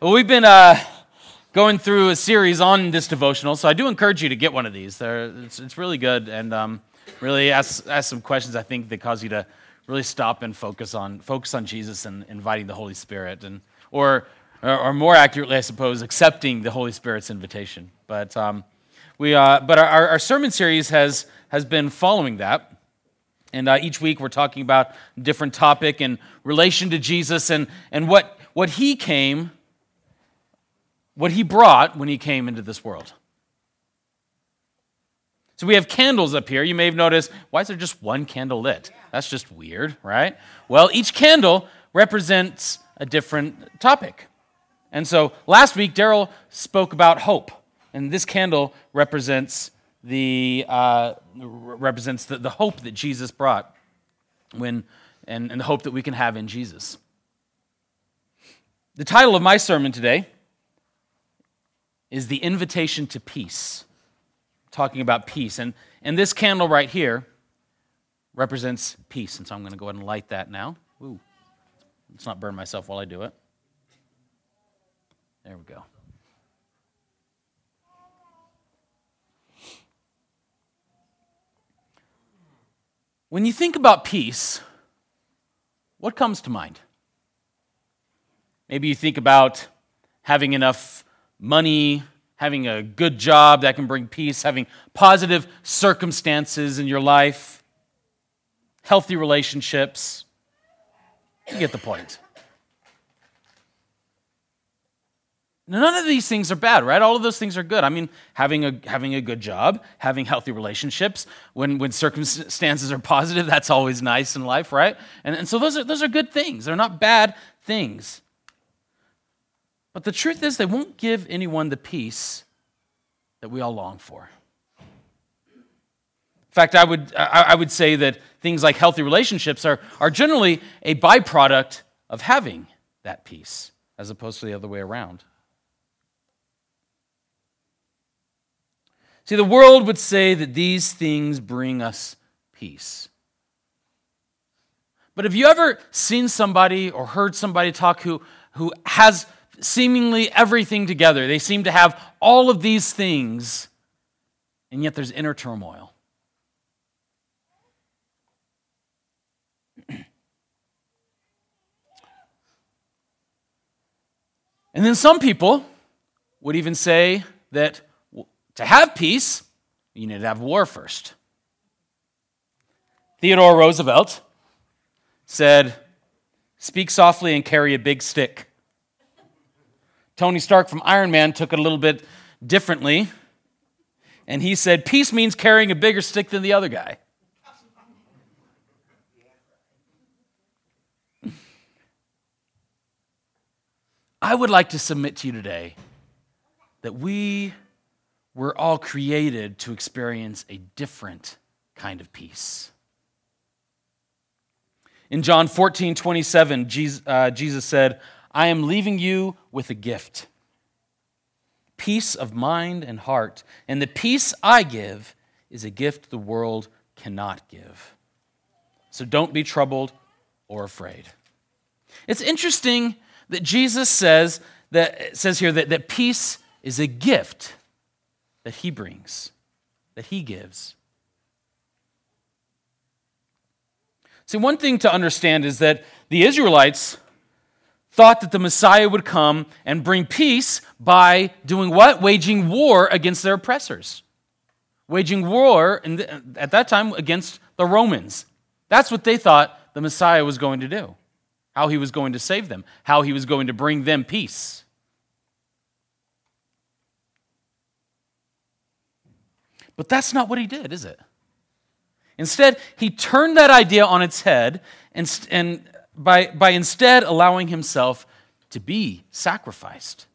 Well, we've been uh, going through a series on this devotional, so I do encourage you to get one of these. It's, it's, really good and um, really ask, ask some questions I think that cause you to really stop and focus on focus on Jesus and inviting the Holy Spirit, and or or more accurately, I suppose, accepting the Holy Spirit's invitation. But um, we uh, but our, our sermon series has has been following that. And uh, each week we're talking about a different topic in relation to Jesus and, and what, what he came, what he brought when he came into this world. So we have candles up here. You may have noticed, why is there just one candle lit? That's just weird, right? Well, each candle represents a different topic. And so last week, Daryl spoke about hope, and this candle represents the, uh, represents the, the hope that Jesus brought when, and, and the hope that we can have in Jesus. The title of my sermon today is The Invitation to Peace talking about peace. And, and this candle right here represents peace. And so I'm going to go ahead and light that now. Ooh, let's not burn myself while I do it. There we go. When you think about peace, what comes to mind? Maybe you think about having enough money, having a good job that can bring peace, having positive circumstances in your life, healthy relationships. You get the point. None of these things are bad, right? All of those things are good. I mean, having a, having a good job, having healthy relationships, when, when circumstances are positive, that's always nice in life, right? And, and so those are, those are good things. They're not bad things. But the truth is, they won't give anyone the peace that we all long for. In fact, I would, I would say that things like healthy relationships are, are generally a byproduct of having that peace, as opposed to the other way around. See, the world would say that these things bring us peace. But have you ever seen somebody or heard somebody talk who, who has seemingly everything together. They seem to have all of these things, and yet there's inner turmoil. and then some people would even say that to have peace, you need to have war first. Theodore Roosevelt said, Speak softly and carry a big stick. Tony Stark from Iron Man took it a little bit differently. And he said, Peace means carrying a bigger stick than the other guy. I would like to submit to you today that we were all created to experience a different kind of peace. In John 14, 27, Jesus, uh, Jesus said, I am leaving you with a gift peace of mind and heart. And the peace I give is a gift the world cannot give. So don't be troubled or afraid. It's interesting that Jesus says that says here that, that peace is a gift that he brings, that he gives. See, one thing to understand is that the Israelites thought that the Messiah would come and bring peace by doing what? Waging war against their oppressors. Waging war the, at that time against the Romans. That's what they thought the Messiah was going to do, how he was going to save them, how he was going to bring them peace. But that's not what he did, is it? Instead, he turned that idea on its head and, and by, by instead allowing himself to be sacrificed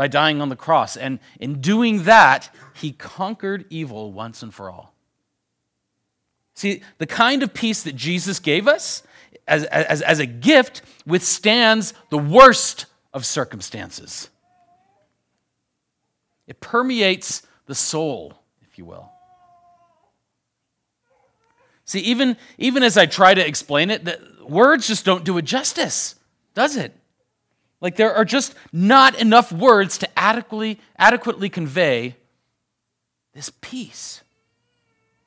by dying on the cross. And in doing that, he conquered evil once and for all. See, the kind of peace that Jesus gave us as, as, as a gift withstands the worst of circumstances. It permeates the soul, if you will. See, even, even as I try to explain it, the words just don't do it justice. does it? Like there are just not enough words to adequately, adequately convey this peace,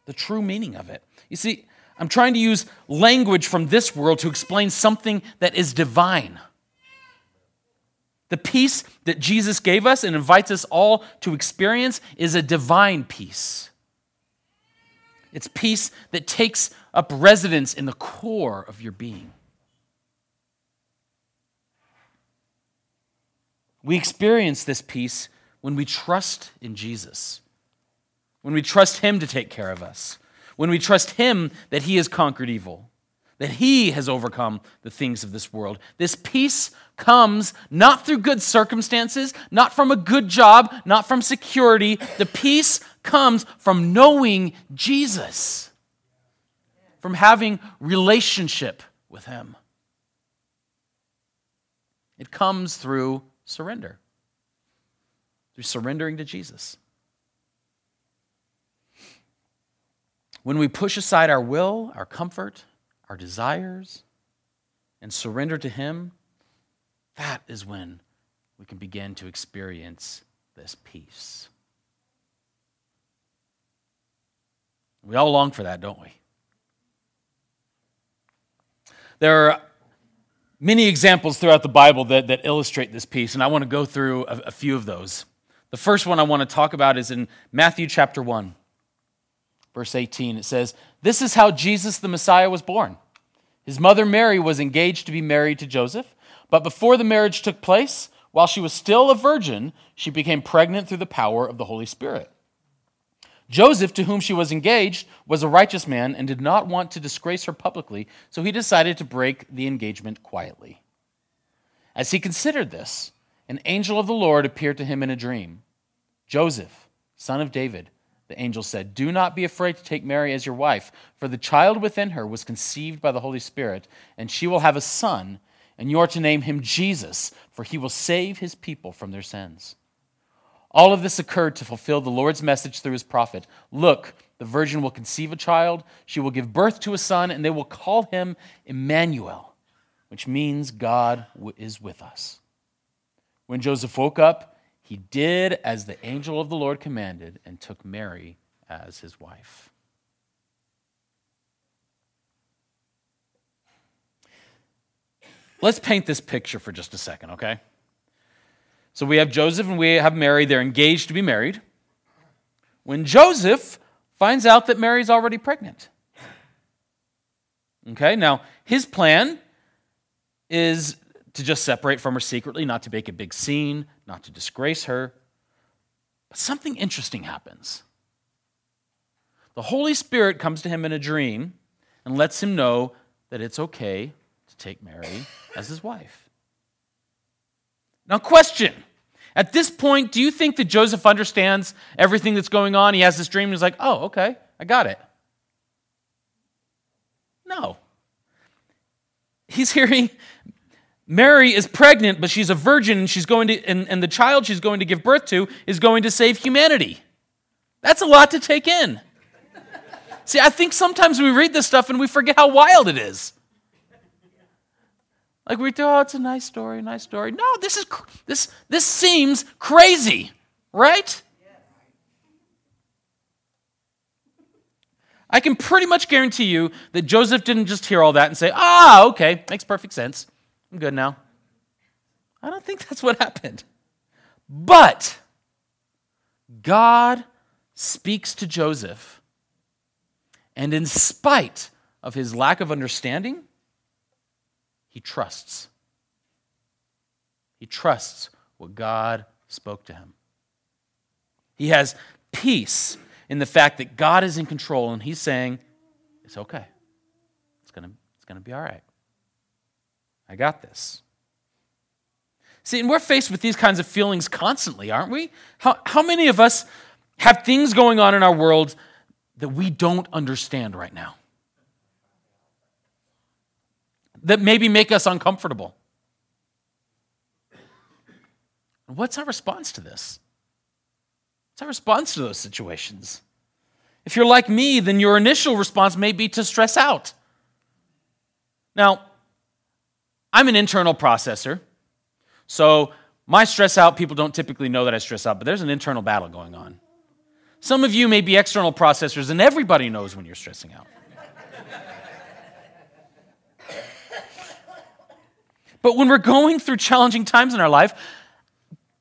the true meaning of it. You see, I'm trying to use language from this world to explain something that is divine. The peace that Jesus gave us and invites us all to experience is a divine peace. It's peace that takes up residence in the core of your being. We experience this peace when we trust in Jesus, when we trust Him to take care of us, when we trust Him that He has conquered evil, that He has overcome the things of this world. This peace comes not through good circumstances, not from a good job, not from security. The peace comes from knowing Jesus, from having relationship with Him. It comes through surrender, through surrendering to Jesus. When we push aside our will, our comfort, our desires, and surrender to Him, that is when we can begin to experience this peace. We all long for that, don't we? There are many examples throughout the Bible that, that illustrate this peace, and I want to go through a, a few of those. The first one I want to talk about is in Matthew chapter 1, verse 18. It says, This is how Jesus the Messiah was born. His mother Mary was engaged to be married to Joseph, but before the marriage took place, while she was still a virgin, she became pregnant through the power of the Holy Spirit. Joseph, to whom she was engaged, was a righteous man and did not want to disgrace her publicly, so he decided to break the engagement quietly. As he considered this, an angel of the Lord appeared to him in a dream. Joseph, son of David, the angel said, Do not be afraid to take Mary as your wife, for the child within her was conceived by the Holy Spirit, and she will have a son, and you are to name him Jesus, for he will save his people from their sins. All of this occurred to fulfill the Lord's message through his prophet. Look, the virgin will conceive a child, she will give birth to a son, and they will call him Emmanuel, which means God is with us. When Joseph woke up, he did as the angel of the Lord commanded and took Mary as his wife. Let's paint this picture for just a second, okay? So we have Joseph and we have Mary. They're engaged to be married. When Joseph finds out that Mary's already pregnant. Okay, now his plan is to just separate from her secretly, not to make a big scene, not to disgrace her. But something interesting happens. The Holy Spirit comes to him in a dream and lets him know that it's okay to take Mary as his wife. Now, question. At this point, do you think that Joseph understands everything that's going on? He has this dream and he's like, oh, okay, I got it. No. He's hearing Mary is pregnant, but she's a virgin and she's going to and, and the child she's going to give birth to is going to save humanity. That's a lot to take in. See, I think sometimes we read this stuff and we forget how wild it is. Like we thought, oh, it's a nice story, nice story. No, this is this this seems crazy, right? I can pretty much guarantee you that Joseph didn't just hear all that and say, "Ah, okay, makes perfect sense. I'm good now." I don't think that's what happened. But God speaks to Joseph, and in spite of his lack of understanding, he trusts. He trusts what God spoke to him. He has peace in the fact that God is in control and he's saying, It's okay. It's going to it's going to be all right. I got this. See, and we're faced with these kinds of feelings constantly, aren't we? How, how many of us have things going on in our world that we don't understand right now? That maybe make us uncomfortable. What's our response to this? What's our response to those situations? If you're like me, then your initial response may be to stress out. Now, I'm an internal processor. So my stress out, people don't typically know that I stress out, but there's an internal battle going on. Some of you may be external processors, and everybody knows when you're stressing out. But when we're going through challenging times in our life,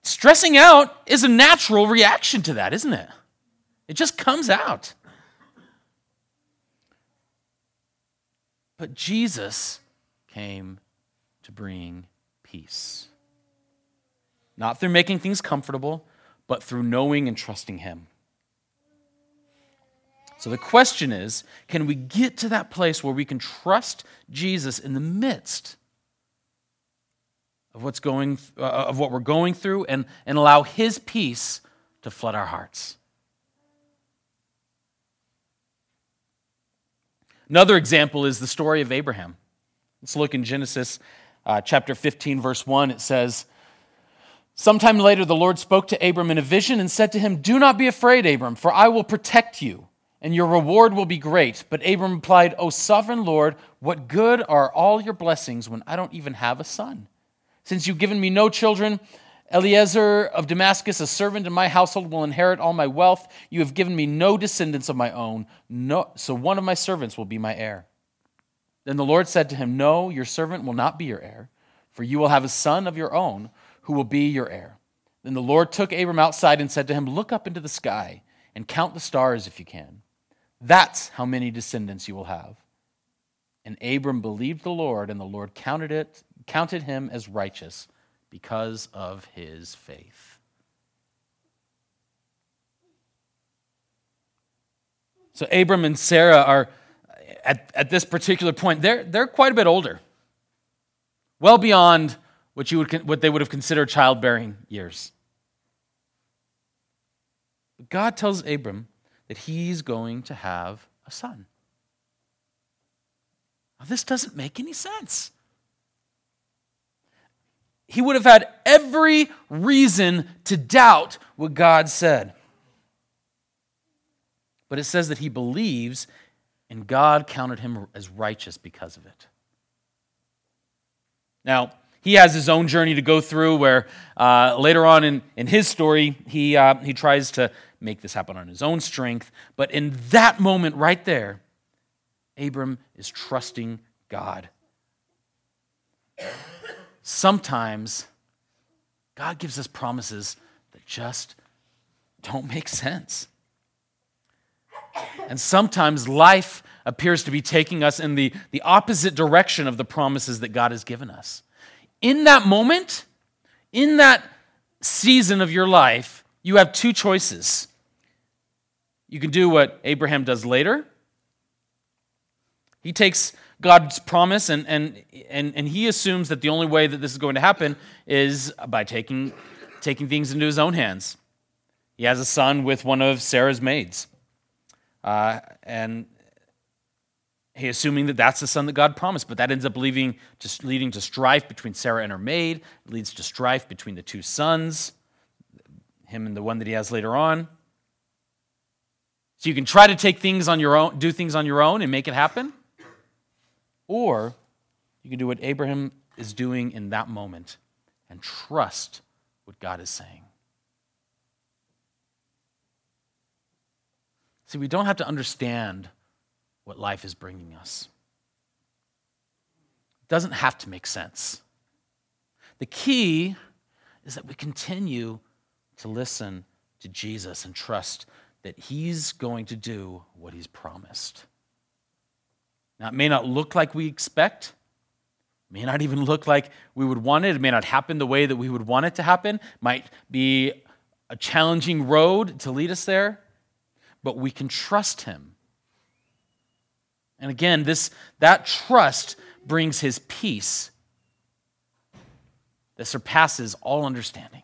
stressing out is a natural reaction to that, isn't it? It just comes out. But Jesus came to bring peace. Not through making things comfortable, but through knowing and trusting Him. So the question is can we get to that place where we can trust Jesus in the midst of what's going uh, of what we're going through and, and allow his peace to flood our hearts? Another example is the story of Abraham. Let's look in Genesis uh, chapter 15, verse 1. It says, Sometime later, the Lord spoke to Abram in a vision and said to him, Do not be afraid, Abram, for I will protect you, and your reward will be great. But Abram replied, O sovereign Lord, what good are all your blessings when I don't even have a son? Since you've given me no children, Eliezer of Damascus, a servant in my household, will inherit all my wealth. You have given me no descendants of my own, no, so one of my servants will be my heir. Then the Lord said to him, No, your servant will not be your heir, for you will have a son of your own who will be your heir. Then the Lord took Abram outside and said to him, Look up into the sky and count the stars if you can. That's how many descendants you will have. And Abram believed the Lord, and the Lord counted it, counted him as righteous because of his faith. So Abram and Sarah are at, at this particular point, they're, they're quite a bit older. Well beyond what, you would, what they would have considered childbearing years. But God tells Abram that he's going to have a son. Now, this doesn't make any sense. He would have had every reason to doubt what God said. But it says that he believes, and God counted him as righteous because of it. Now, he has his own journey to go through where uh, later on in, in his story, he, uh, he tries to make this happen on his own strength. But in that moment right there, Abram is trusting God. Sometimes God gives us promises that just don't make sense. And sometimes life appears to be taking us in the, the opposite direction of the promises that God has given us in that moment, in that season of your life, you have two choices. You can do what Abraham does later. He takes God's promise and, and, and, and he assumes that the only way that this is going to happen is by taking, taking things into his own hands. He has a son with one of Sarah's maids. Uh, and Hey, assuming that that's the son that God promised, but that ends up leaving, just leading to strife between Sarah and her maid. It leads to strife between the two sons, him and the one that he has later on. So you can try to take things on your own, do things on your own and make it happen, or you can do what Abraham is doing in that moment and trust what God is saying. See, we don't have to understand what life is bringing us. It doesn't have to make sense. The key is that we continue to listen to Jesus and trust that He's going to do what He's promised. Now, it may not look like we expect, it may not even look like we would want it, it may not happen the way that we would want it to happen, it might be a challenging road to lead us there, but we can trust Him and again, this, that trust brings his peace that surpasses all understanding.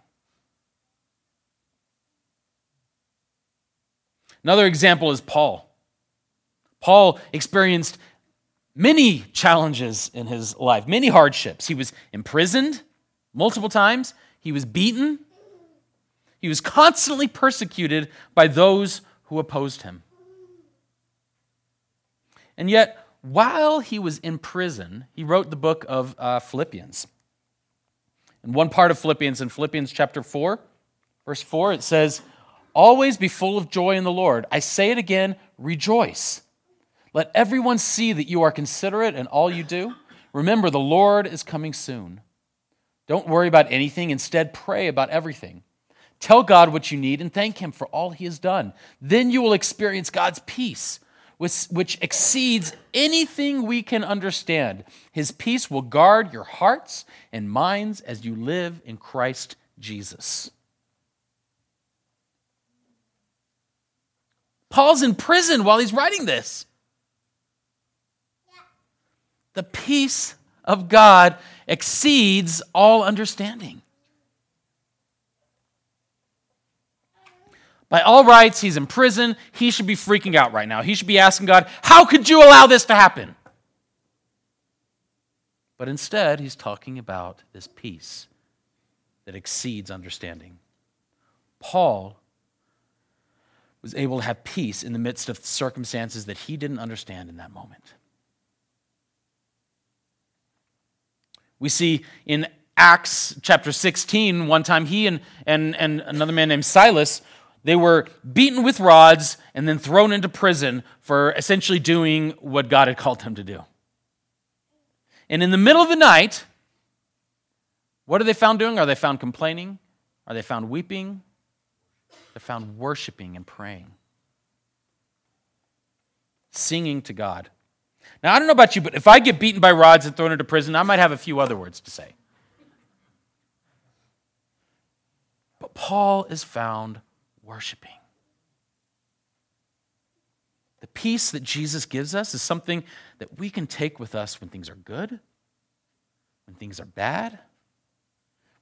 Another example is Paul. Paul experienced many challenges in his life, many hardships. He was imprisoned multiple times, he was beaten, he was constantly persecuted by those who opposed him. And yet, while he was in prison, he wrote the book of uh, Philippians. In one part of Philippians, in Philippians chapter 4, verse 4, it says, Always be full of joy in the Lord. I say it again, rejoice. Let everyone see that you are considerate in all you do. Remember, the Lord is coming soon. Don't worry about anything, instead, pray about everything. Tell God what you need and thank Him for all He has done. Then you will experience God's peace, which, exceeds anything we can understand. His peace will guard your hearts and minds as you live in Christ Jesus. Paul's in prison while he's writing this. The peace of God exceeds all understanding. By all rights, he's in prison. He should be freaking out right now. He should be asking God, How could you allow this to happen? But instead, he's talking about this peace that exceeds understanding. Paul was able to have peace in the midst of circumstances that he didn't understand in that moment. We see in Acts chapter 16, one time he and, and, and another man named Silas they were beaten with rods and then thrown into prison for essentially doing what God had called them to do. And in the middle of the night, what are they found doing? Are they found complaining? Are they found weeping? They're found worshiping and praying, singing to God. Now, I don't know about you, but if I get beaten by rods and thrown into prison, I might have a few other words to say. But Paul is found worshiping. The peace that Jesus gives us is something that we can take with us when things are good, when things are bad,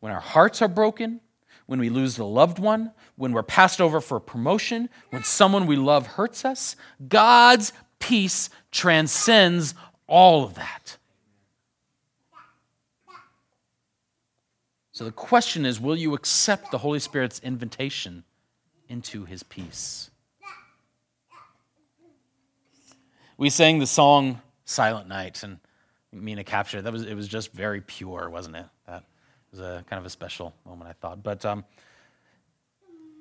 when our hearts are broken, when we lose a loved one, when we're passed over for a promotion, when someone we love hurts us. God's peace transcends all of that. So the question is will you accept the Holy Spirit's invitation into his peace. We sang the song Silent Night, and Mina captured it. That was, it was just very pure, wasn't it? That was a kind of a special moment, I thought. But um,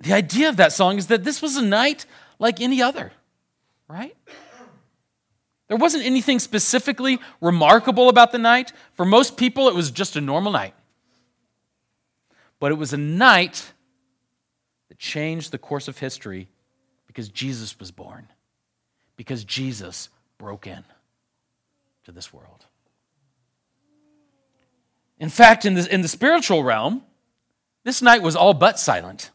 the idea of that song is that this was a night like any other, right? There wasn't anything specifically remarkable about the night. For most people, it was just a normal night. But it was a night that changed the course of history because Jesus was born, because Jesus broke in to this world. In fact, in the, in the spiritual realm, this night was all but silent.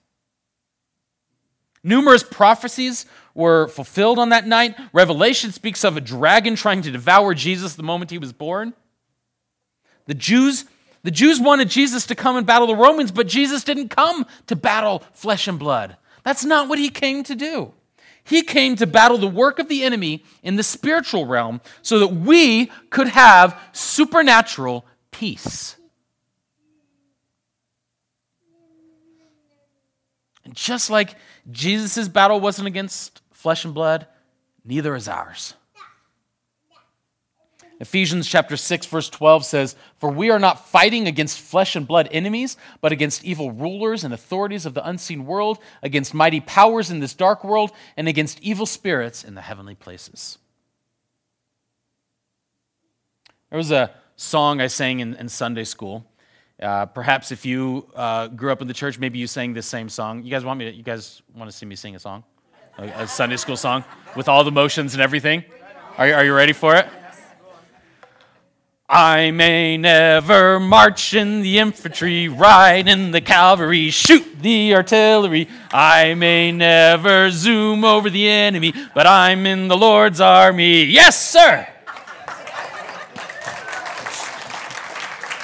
Numerous prophecies were fulfilled on that night. Revelation speaks of a dragon trying to devour Jesus the moment he was born. The Jews the Jews wanted Jesus to come and battle the Romans, but Jesus didn't come to battle flesh and blood. That's not what he came to do. He came to battle the work of the enemy in the spiritual realm so that we could have supernatural peace. And just like Jesus' battle wasn't against flesh and blood, neither is ours. Ephesians chapter 6 verse 12 says, "For we are not fighting against flesh and blood enemies, but against evil rulers and authorities of the unseen world, against mighty powers in this dark world, and against evil spirits in the heavenly places." There was a song I sang in, in Sunday school. Uh, perhaps if you uh, grew up in the church, maybe you sang this same song. You guys want me to, you guys want to see me sing a song? A, Sunday school song with all the motions and everything? Are, are you ready for it? I may never march in the infantry, ride in the cavalry, shoot the artillery. I may never zoom over the enemy, but I'm in the Lord's army. Yes, sir.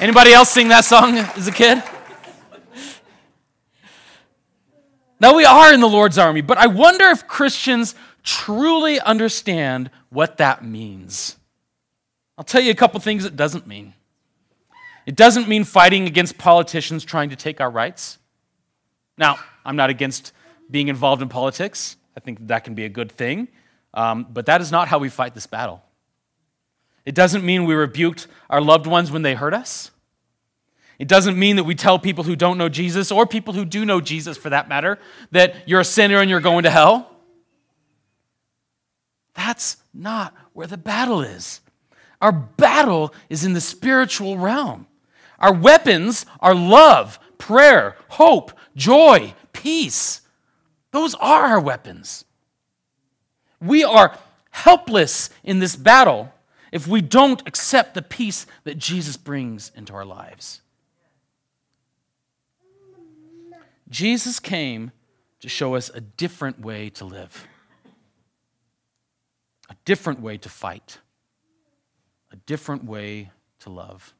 Anybody else sing that song as a kid? Now we are in the Lord's army, but I wonder if Christians truly understand what that means. I'll tell you a couple things it doesn't mean. It doesn't mean fighting against politicians trying to take our rights. Now, I'm not against being involved in politics. I think that can be a good thing. Um, but that is not how we fight this battle. It doesn't mean we rebuked our loved ones when they hurt us. It doesn't mean that we tell people who don't know Jesus, or people who do know Jesus for that matter, that you're a sinner and you're going to hell. That's not where the battle is. Our battle is in the spiritual realm. Our weapons are love, prayer, hope, joy, peace. Those are our weapons. We are helpless in this battle if we don't accept the peace that Jesus brings into our lives. Jesus came to show us a different way to live, a different way to fight, a different way to love.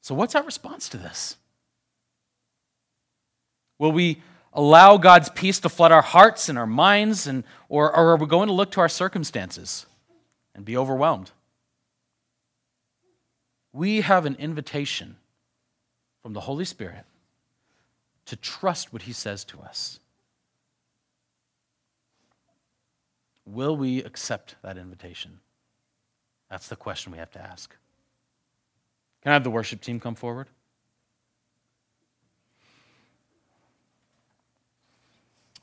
So, what's our response to this? Will we allow God's peace to flood our hearts and our minds, and, or, or are we going to look to our circumstances and be overwhelmed? We have an invitation from the Holy Spirit to trust what He says to us. Will we accept that invitation? That's the question we have to ask. Can I have the worship team come forward?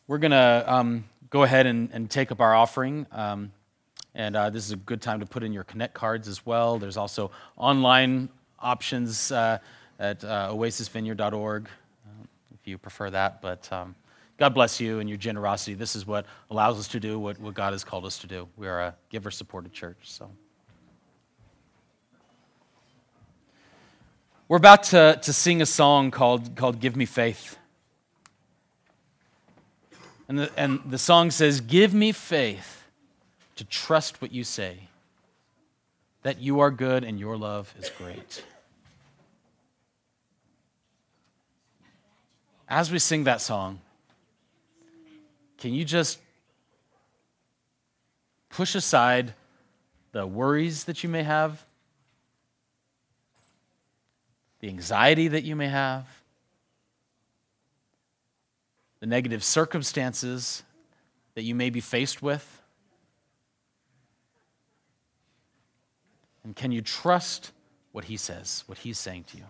We're going to um, go ahead and, and, take up our offering. Um, and uh, this is a good time to put in your Connect cards as well. There's also online options uh, at uh, oasisvineyard.org uh, if you prefer that. But um, God bless you and your generosity. This is what allows us to do what, what God has called us to do. We are a giver supported church. So. We're about to, to sing a song called, called Give Me Faith. And the, and the song says, Give me faith to trust what you say, that you are good and your love is great. As we sing that song, can you just push aside the worries that you may have, the anxiety that you may have? the negative circumstances that you may be faced with? And can you trust what he says, what he's saying to you?